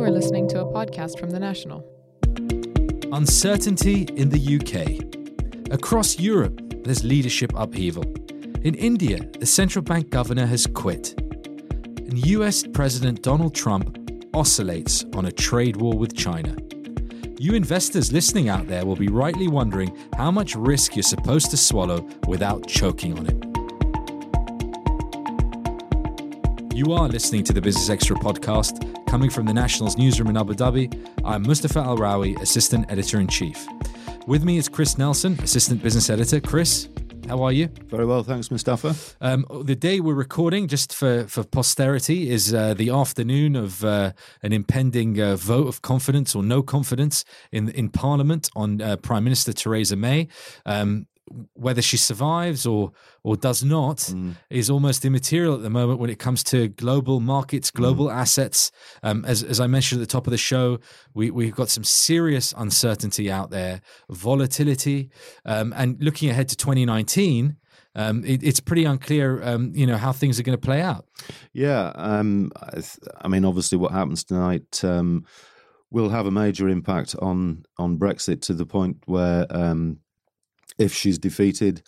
You are listening to a podcast from The National. Uncertainty in the UK. Across Europe, there's leadership upheaval. In India, the central bank governor has quit. And US President Donald Trump oscillates on a trade war with China. You investors listening out there will be rightly wondering how much risk you're supposed to swallow without choking on it. You are listening to the Business Extra podcast coming from the National's newsroom in Abu Dhabi. I'm Mustafa Al Rawi, Assistant Editor in Chief. With me is Chris Nelson, Assistant Business Editor. Chris, how are you? Very well, thanks, Mustafa. Um, the day we're recording, just for, for posterity, is uh, the afternoon of uh, an impending uh, vote of confidence or no confidence in in Parliament on uh, Prime Minister Theresa May. Um, whether she survives or or does not mm. is almost immaterial at the moment when it comes to global markets, global mm. assets. Um, as as I mentioned at the top of the show, we we've got some serious uncertainty out there, volatility, um, and looking ahead to 2019. Um, it, it's pretty unclear, um, you know, how things are going to play out. Yeah, um, I, th- I, mean, obviously, what happens tonight um, will have a major impact on on Brexit to the point where um, if she's defeated,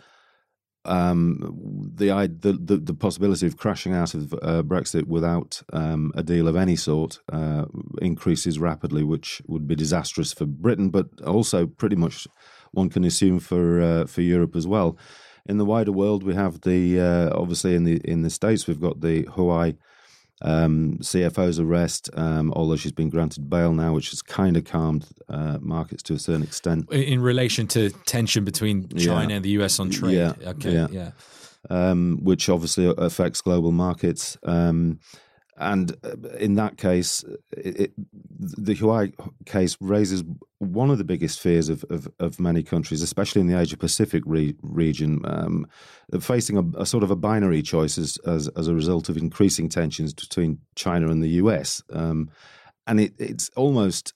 um, the, the, the the possibility of crashing out of uh, Brexit without um, a deal of any sort uh, increases rapidly, which would be disastrous for Britain, but also pretty much one can assume for uh, for Europe as well. In the wider world, we have the uh, obviously in the in the states we've got the Huawei um, CFO's arrest, um, although she's been granted bail now, which has kind of calmed uh, markets to a certain extent. In relation to tension between China yeah. and the US on trade. Yeah. Okay. Yeah. yeah. Um, which obviously affects global markets. Um, and uh, in that case, it, the Huawei case raises one of the biggest fears of, of, of many countries, especially in the Asia Pacific re- region, um, facing a, a, sort of a binary choice as, as, as, a result of increasing tensions between China and the US. Um, and it, it's almost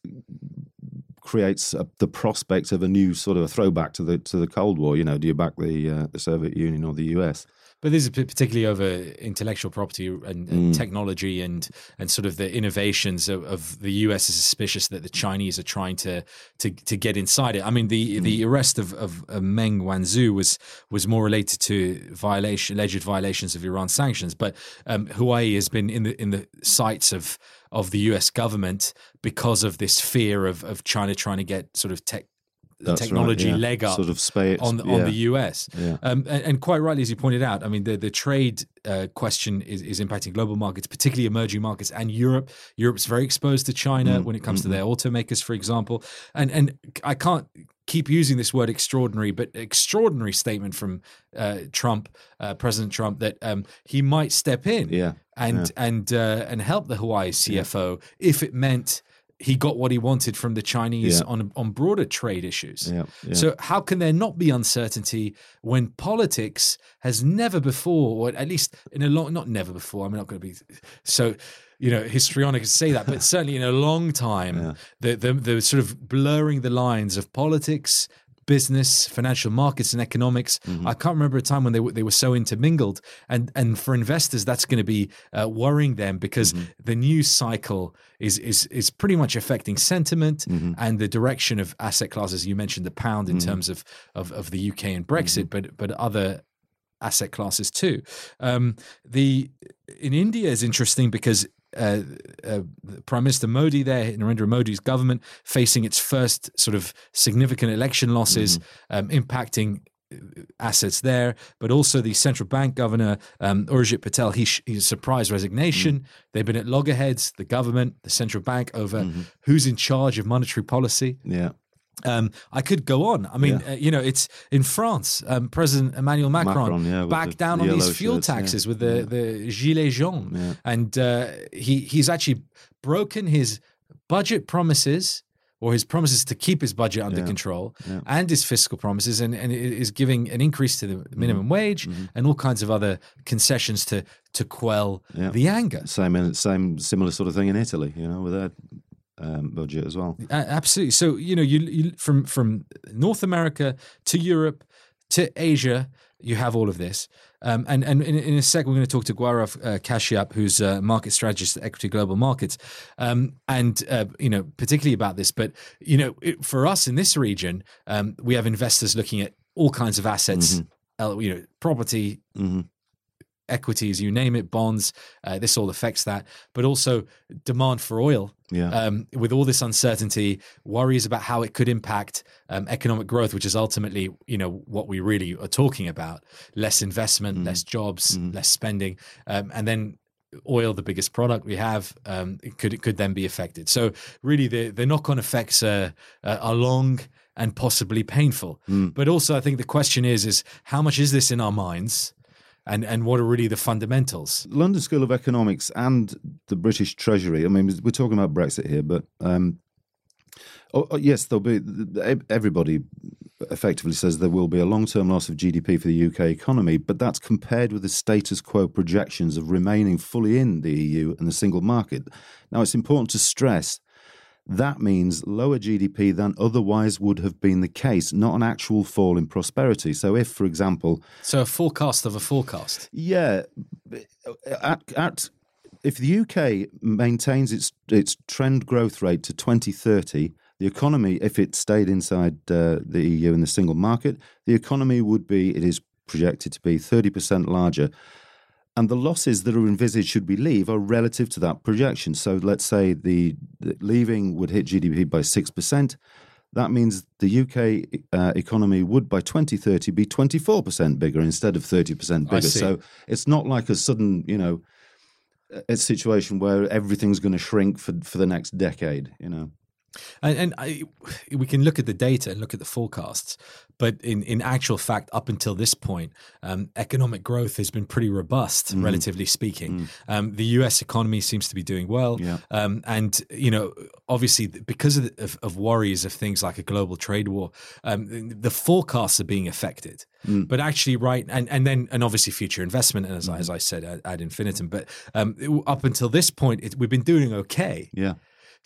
creates a, the prospect of a new sort of a throwback to the to the Cold War. You know, do you back the uh, the Soviet Union or the US? But this is particularly over intellectual property and, and mm. technology and and sort of the innovations of, of, the US is suspicious that the Chinese are trying to to, to get inside it. I mean, the mm. the arrest of, of, of, Meng Wanzhou was was more related to violation alleged violations of Iran sanctions, but um, Huawei has been in the in the sights of of the US government because of this fear of of China trying to get sort of tech the That's technology right, yeah. leg up sort of space, on yeah. on the US. Yeah. Um, and, and, quite rightly, as you pointed out, I mean the the trade uh, question is, is impacting global markets, particularly emerging markets and Europe. Europe's very exposed to China mm, when it comes mm, to their automakers, for example. And and I can't keep using this word extraordinary, but extraordinary statement from uh, Trump, uh, President Trump, that um, he might step in yeah, and and uh, and help the Huawei CFO if it meant he got what he wanted from the Chinese yeah. on on broader trade issues. Yeah, yeah. So how can there not be uncertainty when politics has never before, or at least in a long not never before. I'm not going to be so you know histrionic to say that, but certainly in a long time, the, the the sort of blurring the lines of politics business, financial markets, and economics. Mm-hmm. I can't remember a time when they were, they were so intermingled. And and for investors, that's going to be uh, worrying them because mm-hmm. the news cycle is is is pretty much affecting sentiment mm-hmm. and the direction of asset classes. You mentioned the pound in mm-hmm. terms of, of of the UK and Brexit, mm-hmm. but but other asset classes too. Um, the in India is interesting because uh, uh, Prime Minister Modi there, Narendra Modi's government, facing its first sort of significant election losses, mm-hmm. um, impacting uh, assets there, but also the central bank governor um, Urjit Patel. He sh- he's surprise resignation. Mm-hmm. They've been at loggerheads, the government, the central bank, over mm-hmm. who's in charge of monetary policy. Yeah. Um, I could go on. I mean, yeah. uh, you know, it's in France. Um, President Emmanuel Macron, Macron yeah, backed down the on these fuel shirts, taxes yeah. with the the gilets jaunes, and uh, he he's actually broken his budget promises or his promises to keep his budget under control and his fiscal promises, and, and is giving an increase to the minimum mm-hmm. wage mm-hmm. and all kinds of other concessions to to quell the anger. Same, same, similar sort of thing in Italy. You know, with that um, budget as well. Uh, absolutely. So you know, you, you from from North America to Europe to Asia, you have all of this. Um, and and in, in, a sec, we're going to talk to Gaurav uh, Kashyap, who's a market strategist at Equiti Global Markets, um, and uh, you know particularly about this. But you know, it, for us in this region, um, we have investors looking at all kinds of assets, mm-hmm. you know, property, mm-hmm equities, you name it, bonds. Uh, this all affects that, but also demand for oil. Yeah. Um, with all this uncertainty, worries about how it could impact um, economic growth, which is ultimately, you know, what we really are talking about: less investment, mm. less jobs, mm. less spending, um, and then oil, the biggest product we have, um, could could then be affected. So really, the the knock on effects are, are long and possibly painful. Mm. But also, I think the question is is how much is this in our minds? And and what are really the fundamentals? London School of Economics and the British Treasury. I mean, we're talking about Brexit here, but um, oh, oh, yes, there'll be everybody effectively says there will be a long-term loss of GDP for the UK economy, but that's compared with the status quo projections of remaining fully in the EU and the single market. Now, it's important to stress that means lower GDP than otherwise would have been the case, not an actual fall in prosperity. So, if, for example, so a forecast of a forecast, yeah, at, at if the UK maintains its its trend growth rate to 2030, the economy, if it stayed inside uh, the EU and the single market, the economy would be, it is projected to be 30% larger and the losses that are envisaged should we leave are relative to that projection. So let's say the, the leaving would hit GDP by 6%. That means the UK uh, economy would by 2030 be 24% bigger instead of 30% bigger. So it's not like a sudden, you know, a situation where everything's going to shrink for, for the next decade, you know. And, and I, we can look at the data and look at the forecasts, but in, in actual fact, up until this point, um, economic growth has been pretty robust, mm. relatively speaking. Mm. Um, the U.S. economy seems to be doing well, yeah. um, and you know, obviously, because of, the, of, of, worries of things like a global trade war, um, the forecasts are being affected. Mm. But actually, right, and, and then and obviously future investment, as, mm. as I said ad, ad infinitum. But um, up until this point, it, we've been doing okay. Yeah.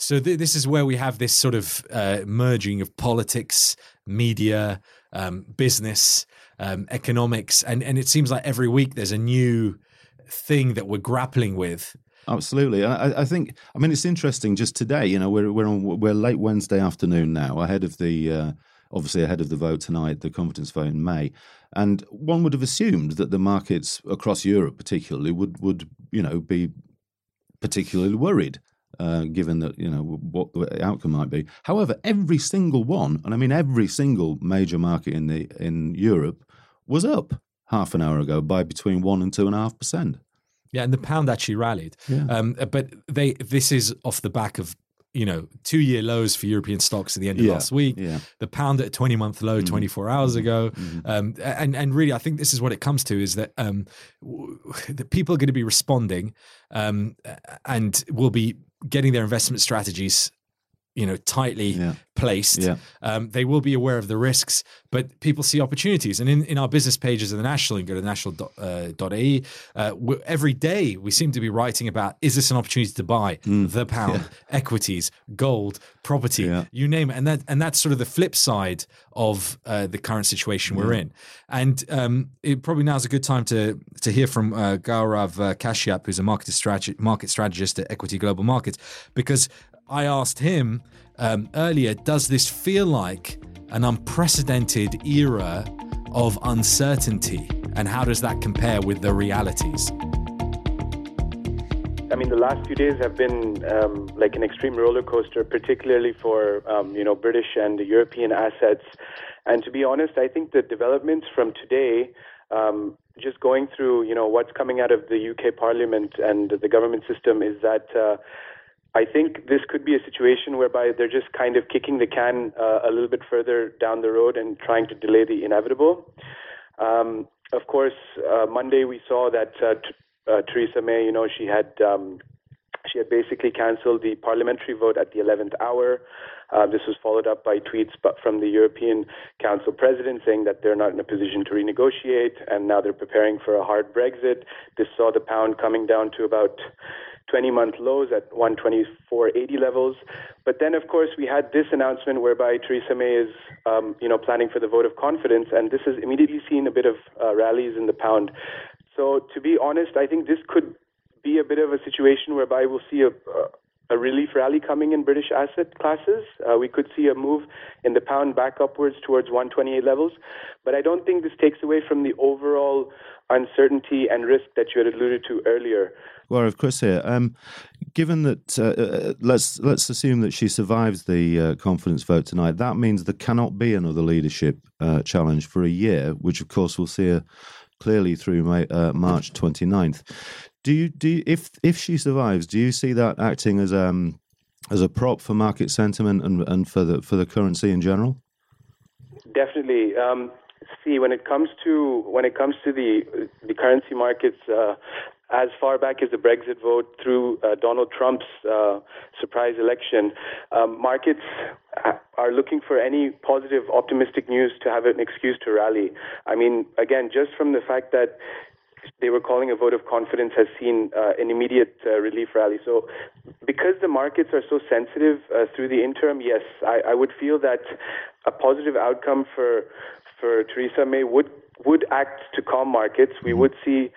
So th- this is where we have this sort of uh, merging of politics, media, um, business, um, economics, and and it seems like every week there's a new thing that we're grappling with. Absolutely, I, I think. I mean, it's interesting. Just today, you know, we're we're on we're late Wednesday afternoon now, ahead of the uh, obviously ahead of the vote tonight, the confidence vote in May. And one would have assumed that the markets across Europe, particularly, would would you know be particularly worried uh, given that you know what the outcome might be. However, every single one, and I mean every single major market in the in Europe, was up half an hour ago by between one and two and a half percent. Yeah, and the pound actually rallied. Yeah. Um, but they this is off the back of you know two year lows for European stocks at the end of yeah, last week. Yeah. The pound at a twenty month low, mm. twenty four hours mm-hmm. ago, mm. um, and and really, I think this is what it comes to is that um, the people are going to be responding, um, and will be getting their investment strategies you know tightly yeah. placed yeah. Um, they will be aware of the risks but people see opportunities and in, in our business pages of the national you can go to national.ae uh, uh, every day we seem to be writing about is this an opportunity to buy mm. the pound yeah. equities gold property you name it and that and that's sort of the flip side of uh, the current situation we're in and um, it probably now is a good time to to hear from uh, Gaurav uh, Kashyap who's a market, strateg- market strategist at Equiti Global Markets because I asked him um, earlier, does this feel like an unprecedented era of uncertainty? And how does that compare with the realities? I mean, the last few days have been um, like an extreme roller coaster, particularly for um, you know British and European assets. And to be honest, I think the developments from today, um, just going through you know what's coming out of the UK Parliament and the government system, is that uh, I think this could be a situation whereby they're just kind of kicking the can uh, a little bit further down the road and trying to delay the inevitable. Um, of course, uh, Monday we saw that uh, t- uh, Theresa May, you know, she had um, she had basically cancelled the parliamentary vote at the 11th hour. Uh, this was followed up by tweets from the European Council president saying that they're not in a position to renegotiate, and now they're preparing for a hard Brexit. This saw the pound coming down to about 20 month lows at 124.80 levels. But then, of course, we had this announcement whereby Theresa May is, um, you know, planning for the vote of confidence, and this has immediately seen a bit of uh, rallies in the pound. So, to be honest, I think this could be a bit of a situation whereby we'll see a, a relief rally coming in British asset classes. Uh, we could see a move in the pound back upwards towards 128 levels, but I don't think this takes away from the overall uncertainty and risk that you had alluded to earlier. Well, of course, here. Um, given that, uh, uh, let's let's assume that she survives the uh, confidence vote tonight. That means there cannot be another leadership uh, challenge for a year, which of course will see her clearly through May, uh, March 29th. Do you do you, if if she survives? Do you see that acting as um as a prop for market sentiment and and for the for the currency in general? Definitely. Um, see, when it comes to when it comes to the the currency markets, uh, as far back as the Brexit vote through uh, Donald Trump's uh, surprise election, um, markets are looking for any positive, optimistic news to have an excuse to rally. I mean, again, just from the fact that they were calling a vote of confidence has seen uh, an immediate uh, relief rally. So, because the markets are so sensitive uh, through the interim, yes, I, I, would feel that a positive outcome for for Theresa May would would act to calm markets. We would see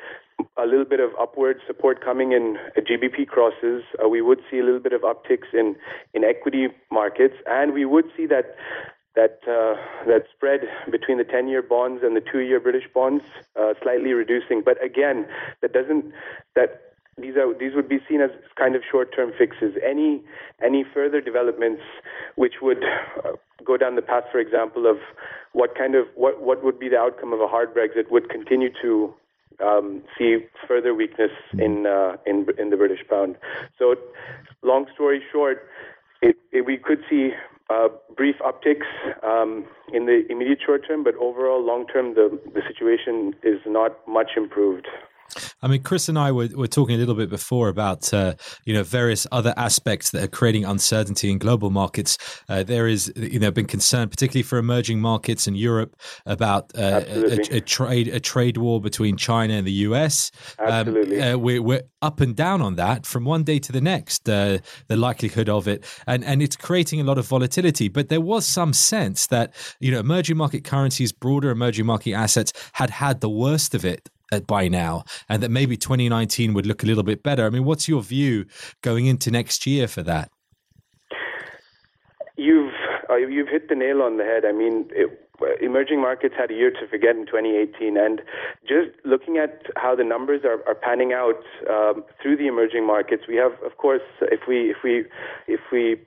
a little bit of upward support coming in GBP crosses. Uh, we would see a little bit of upticks in in equity markets, and we would see that that uh, that spread between the 10-year bonds and the two-year British bonds uh, slightly reducing. But again, that doesn't that these are these would be seen as kind of short-term fixes. Any any further developments which would uh, go down the path, for example, of what kind of what what would be the outcome of a hard Brexit would continue to um, see further weakness in uh, in in the British pound. So, long story short, it, it, we could see brief upticks um, in the immediate short term, but overall, long term, the, the situation is not much improved. I mean, Chris and I were, were talking a little bit before about uh, you know various other aspects that are creating uncertainty in global markets. Uh, there is you know been concern, particularly for emerging markets in Europe, about uh, a, a, trade a trade war between China and the U.S. Um, Absolutely, um, we're, we're up and down on that from one day to the next. Uh, the likelihood of it, and and it's creating a lot of volatility. But there was some sense that you know emerging market currencies, broader emerging market assets, had had the worst of it by now, and that maybe 2019 would look a little bit better. I mean, what's your view going into next year for that? You've uh, you've hit the nail on the head. I mean, it, emerging markets had a year to forget in 2018, and just looking at how the numbers are, are panning out um, through the emerging markets, we have, of course, if we if we if we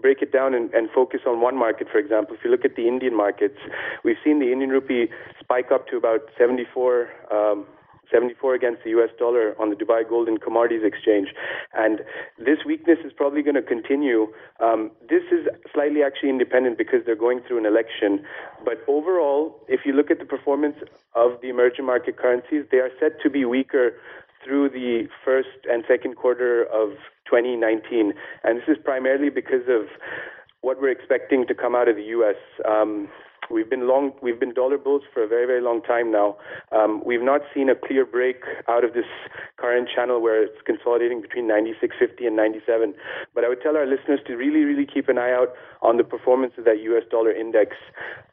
break it down and, and, focus on one market, for example, if you look at the Indian markets, we've seen the Indian rupee spike up to about 74. Um, 74 against the US dollar on the Dubai Gold and Commodities Exchange. And this weakness is probably going to continue. Um, this is slightly actually independent because they're going through an election. But overall, if you look at the performance of the emerging market currencies, they are set to be weaker through the first and second quarter of 2019. And this is primarily because of what we're expecting to come out of the U.S. Um, we've been long, we've been dollar bulls for a very, very long time now. Um, we've not seen a clear break out of this current channel where it's consolidating between 96.50 and 97. But I would tell our listeners to really, really keep an eye out on the performance of that U.S. dollar index.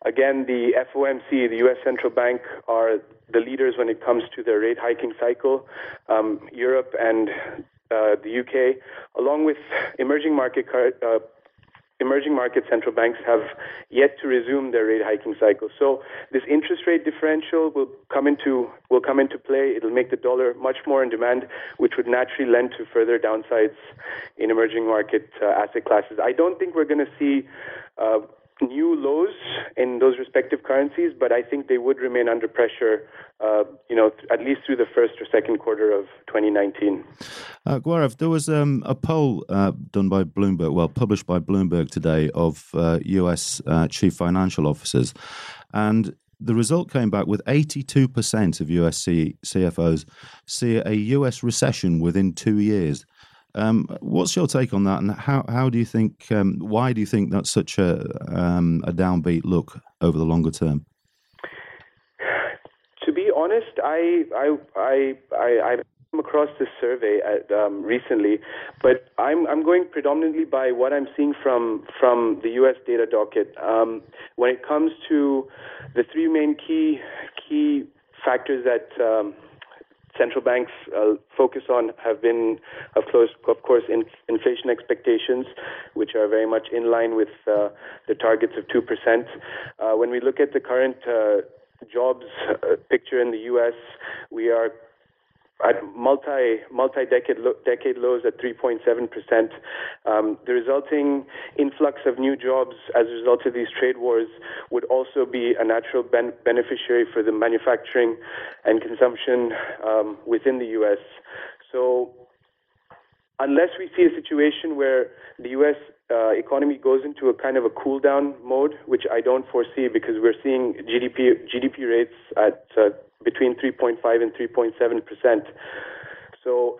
Again, the FOMC, the U.S. Central Bank, are the leaders when it comes to their rate hiking cycle. Um, Europe and uh, the UK, along with emerging market uh, emerging market central banks have yet to resume their rate hiking cycle. So this interest rate differential will come into will come into play. It'll make the dollar much more in demand, which would naturally lend to further downsides in emerging market uh, asset classes. I don't think we're going to see uh, new lows in those respective currencies, but I think they would remain under pressure, uh, you know, at least through the first or second quarter of 2019. Uh, Gaurav, there was um, a poll uh, done by Bloomberg, well, published by Bloomberg today of US uh, uh, chief financial officers, and the result came back with 82% of US CFOs see a US recession within two years. Um, what's your take on that, and how how do you think? Um, why do you think that's such a um, a downbeat look over the longer term? To be honest, I I I I, across this survey at, um, recently, but I'm I'm going predominantly by what I'm seeing from from the U.S. data docket. Um, when it comes to the three main key key factors that um, central banks uh, focus on have been, of course, of course in, inflation expectations, which are very much in line with uh, the targets of 2%. Uh, when we look at the current uh, jobs uh, picture in the U.S., we are at multi multi decade lo- decade lows at 3.7 percent. Um, the resulting influx of new jobs as a result of these trade wars would also be a natural ben- beneficiary for the manufacturing and consumption um, within the U.S. So, unless we see a situation where the U.S. Uh, economy goes into a kind of a cool down mode, which I don't foresee because we're seeing GDP GDP rates at uh, between 3.5 and 3.7 percent. So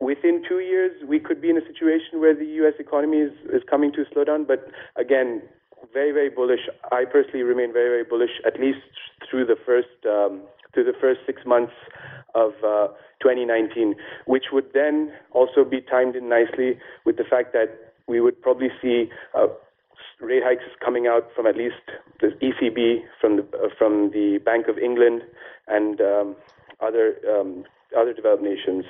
within two years, we could be in a situation where the U.S. economy is, is coming to a slowdown. But again, very, very bullish. I personally remain very, very bullish, at least through the first um, through the first six months of uh, 2019, which would then also be timed in nicely with the fact that we would probably see rate hikes is coming out from at least the ECB, from the uh, from the Bank of England, and um, other um, other developed nations.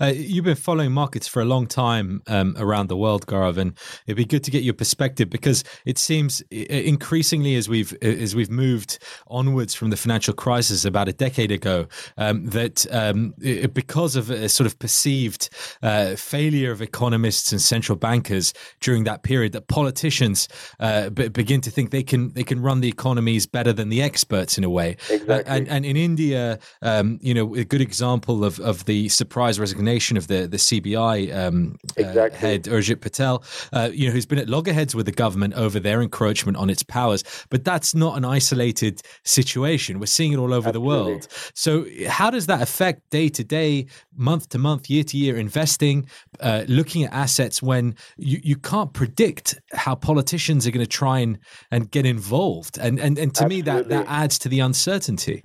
Uh, you've been following markets for a long time um, around the world, Gaurav, and it'd be good to get your perspective because it seems increasingly as we've as we've moved onwards from the financial crisis about a decade ago um, that um, it, because of a sort of perceived uh, failure of economists and central bankers during that period, that politicians uh, b- begin to think they can they can run the economies better than the experts in a way. Exactly. and, and in India, um, you know, a good example of of the surprise resignation of the the CBI um, uh, exactly. uh, head Urjit Patel, uh, you know, who's been at loggerheads with the government over their encroachment on its powers. But that's not an isolated situation. We're seeing it all over Absolutely. the world. So how does that affect day to day, month to month, year to year investing, uh, looking at assets when you, you can't predict how politicians are going to try and, and get involved? And and, and to Absolutely. me that that adds to the uncertainty.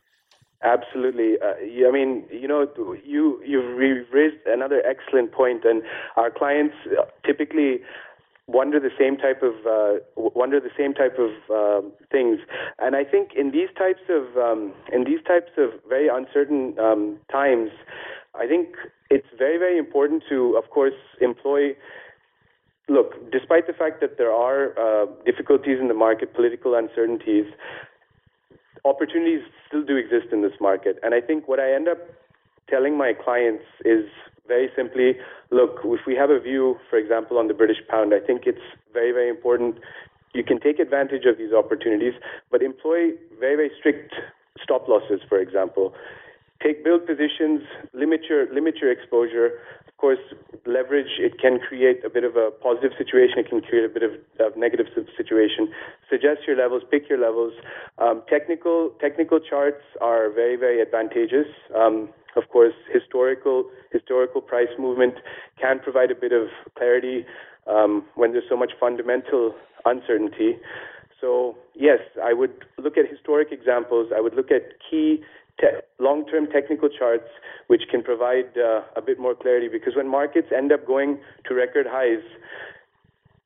Absolutely. Uh, I mean, you know, you you've raised another excellent point, and our clients uh, typically wonder the same type of uh, wonder the same type of uh, things. And I think in these types of um, in these types of very uncertain um, times, I think it's very very important to, of course, employ. Look, despite the fact that there are uh, difficulties in the market, political uncertainties, opportunities still do exist in this market. And I think what I end up telling my clients is very simply look, if we have a view, for example, on the British pound, I think it's very, very important. You can take advantage of these opportunities, but employ very, very strict stop losses, for example. Take build positions, limit your limit your exposure, of course, leverage it can create a bit of a positive situation. It can create a bit of, of negative situation. Suggest your levels, pick your levels. Um, technical technical charts are very very advantageous. Um, of course, historical historical price movement can provide a bit of clarity um, when there's so much fundamental uncertainty. So yes, I would look at historic examples. I would look at key te- long-term technical charts which can provide uh, a bit more clarity because when markets end up going to record highs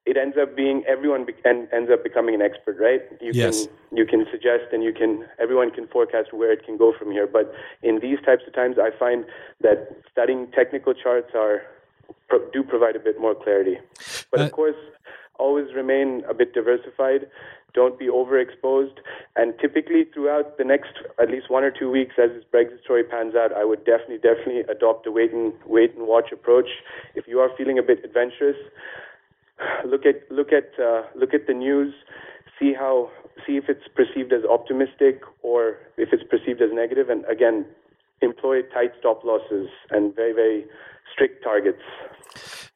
it ends up being everyone be- and ends up becoming an expert right? You yes. can you can suggest and you can everyone can forecast where it can go from here. But in these types of times i find that studying technical charts are pro- do provide a bit more clarity. But uh, of course always remain a bit diversified don't be overexposed. And typically, throughout the next at least one or two weeks, as this Brexit story pans out, I would definitely, definitely adopt a wait and wait and watch approach. If you are feeling a bit adventurous, look at look at uh, look at the news, see how see if it's perceived as optimistic or if it's perceived as negative, and again, employ tight stop losses and very very strict targets.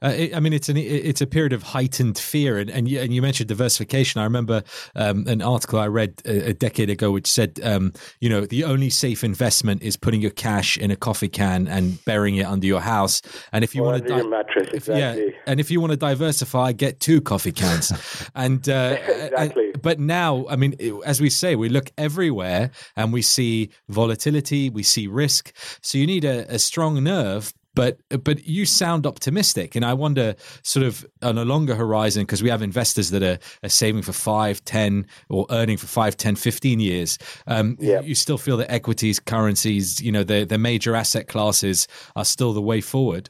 Uh, I mean, it's an it's a period of heightened fear, and and you, and you mentioned diversification. I remember um, an article I read a, a decade ago which said, um, you know, the only safe investment is putting your cash in a coffee can and burying it under your house. And if you want to, di- mattress, if, yeah, and if you want to diversify, get two coffee cans. and uh, exactly. And, but now, I mean, as we say, we look everywhere and we see volatility, we see risk. So you need a, a strong nerve but but you sound optimistic, and I wonder, sort of on a longer horizon, because we have investors that are, are saving for five, ten, or earning for five, ten, fifteen years. Um, yeah. You still feel that equities, currencies, you know, the the major asset classes are still the way forward.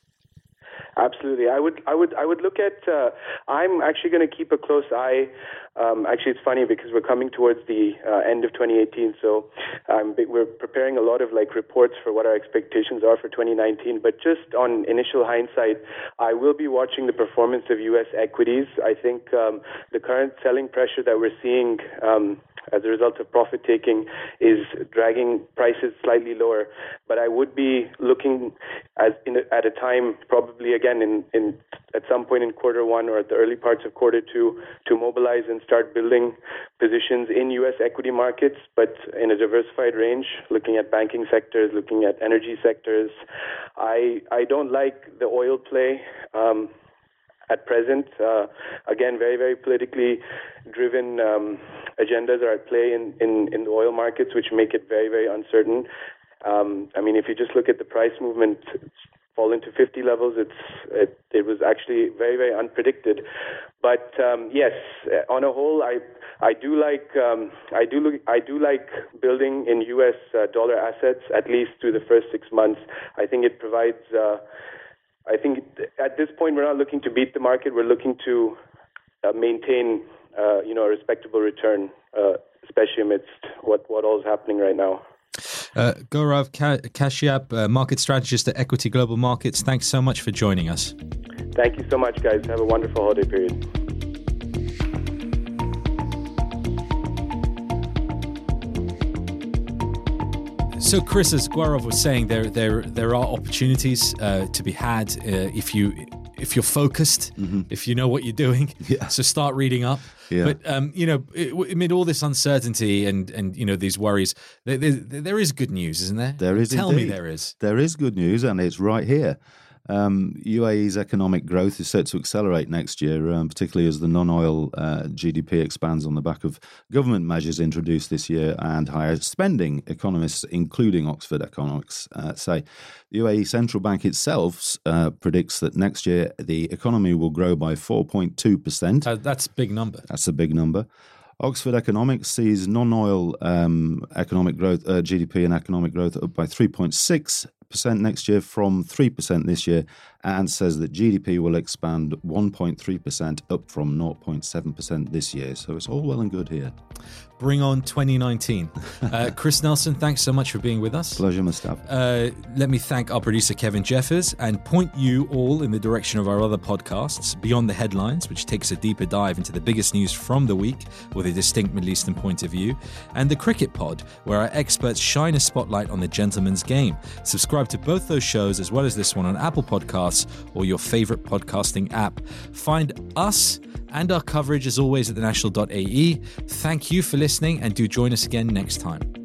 Absolutely, I would, I would, I would look at. Uh, I'm actually going to keep a close eye. Um, actually, it's funny because we're coming towards the uh, end of 2018, so um, we're preparing a lot of like reports for what our expectations are for 2019. But just on initial hindsight, I will be watching the performance of U.S. equities. I think um, the current selling pressure that we're seeing um, as a result of profit taking is dragging prices slightly lower. But I would be looking as in, at a time, probably again in, in at some point in quarter one or at the early parts of quarter two, to mobilize and start building positions in U.S. equity markets, but in a diversified range, looking at banking sectors, looking at energy sectors. I I don't like the oil play. Um, at present. Uh, again, very, very politically driven um, agendas are at play in, in, in the oil markets, which make it very, very uncertain. Um, I mean, if you just look at the price movement falling to 50 levels, it's it, it was actually very, very unpredicted. But um, yes, on a whole, I I do like um, I do look, I do like building in U.S. Uh, dollar assets at least through the first six months. I think it provides. Uh, I think at this point we're not looking to beat the market. We're looking to uh, maintain, uh, you know, a respectable return, uh, especially amidst what what all is happening right now. Uh, Gaurav Kashyap, uh, market strategist at Equiti Global Markets. Thanks so much for joining us. Thank you so much, guys. Have a wonderful holiday period. So, Chris, as Gaurav was saying, there there there are opportunities uh, to be had uh, if you if you're focused, mm-hmm. if you know what you're doing. Yeah. So start reading up. Yeah. But um, you know, amid all this uncertainty and and you know these worries, there, there, there is good news, isn't there? There is. Tell indeed. me there is. There is good news, and it's right here. Um, UAE's economic growth is set to accelerate next year, um, particularly as the non oil uh, GDP expands on the back of government measures introduced this year and higher spending. Economists, including Oxford Economics, uh, say. The UAE Central Bank itself uh, predicts that next year the economy will grow by 4.2%. Uh, that's a big number. That's a big number. Oxford Economics sees non-oil um, economic growth, uh, GDP and economic growth up by 3.6 percent next year from 3% this year and says that GDP will expand 1.3% up from 0.7% this year. So it's all well and good here. Bring on 2019. Uh, Chris Nelson, thanks so much for being with us. Pleasure, Mustafa. Uh, let me thank our producer, Kevin Jeffers, and point you all in the direction of our other podcasts, Beyond the Headlines, which takes a deeper dive into the biggest news from the week with a distinct Middle Eastern point of view, and the Cricket Pod, where our experts shine a spotlight on the gentleman's game. Subscribe to both those shows as well as this one on Apple Podcasts or your favorite podcasting app. Find us and our coverage as always at thenational.ae. Thank you for listening and do join us again next time.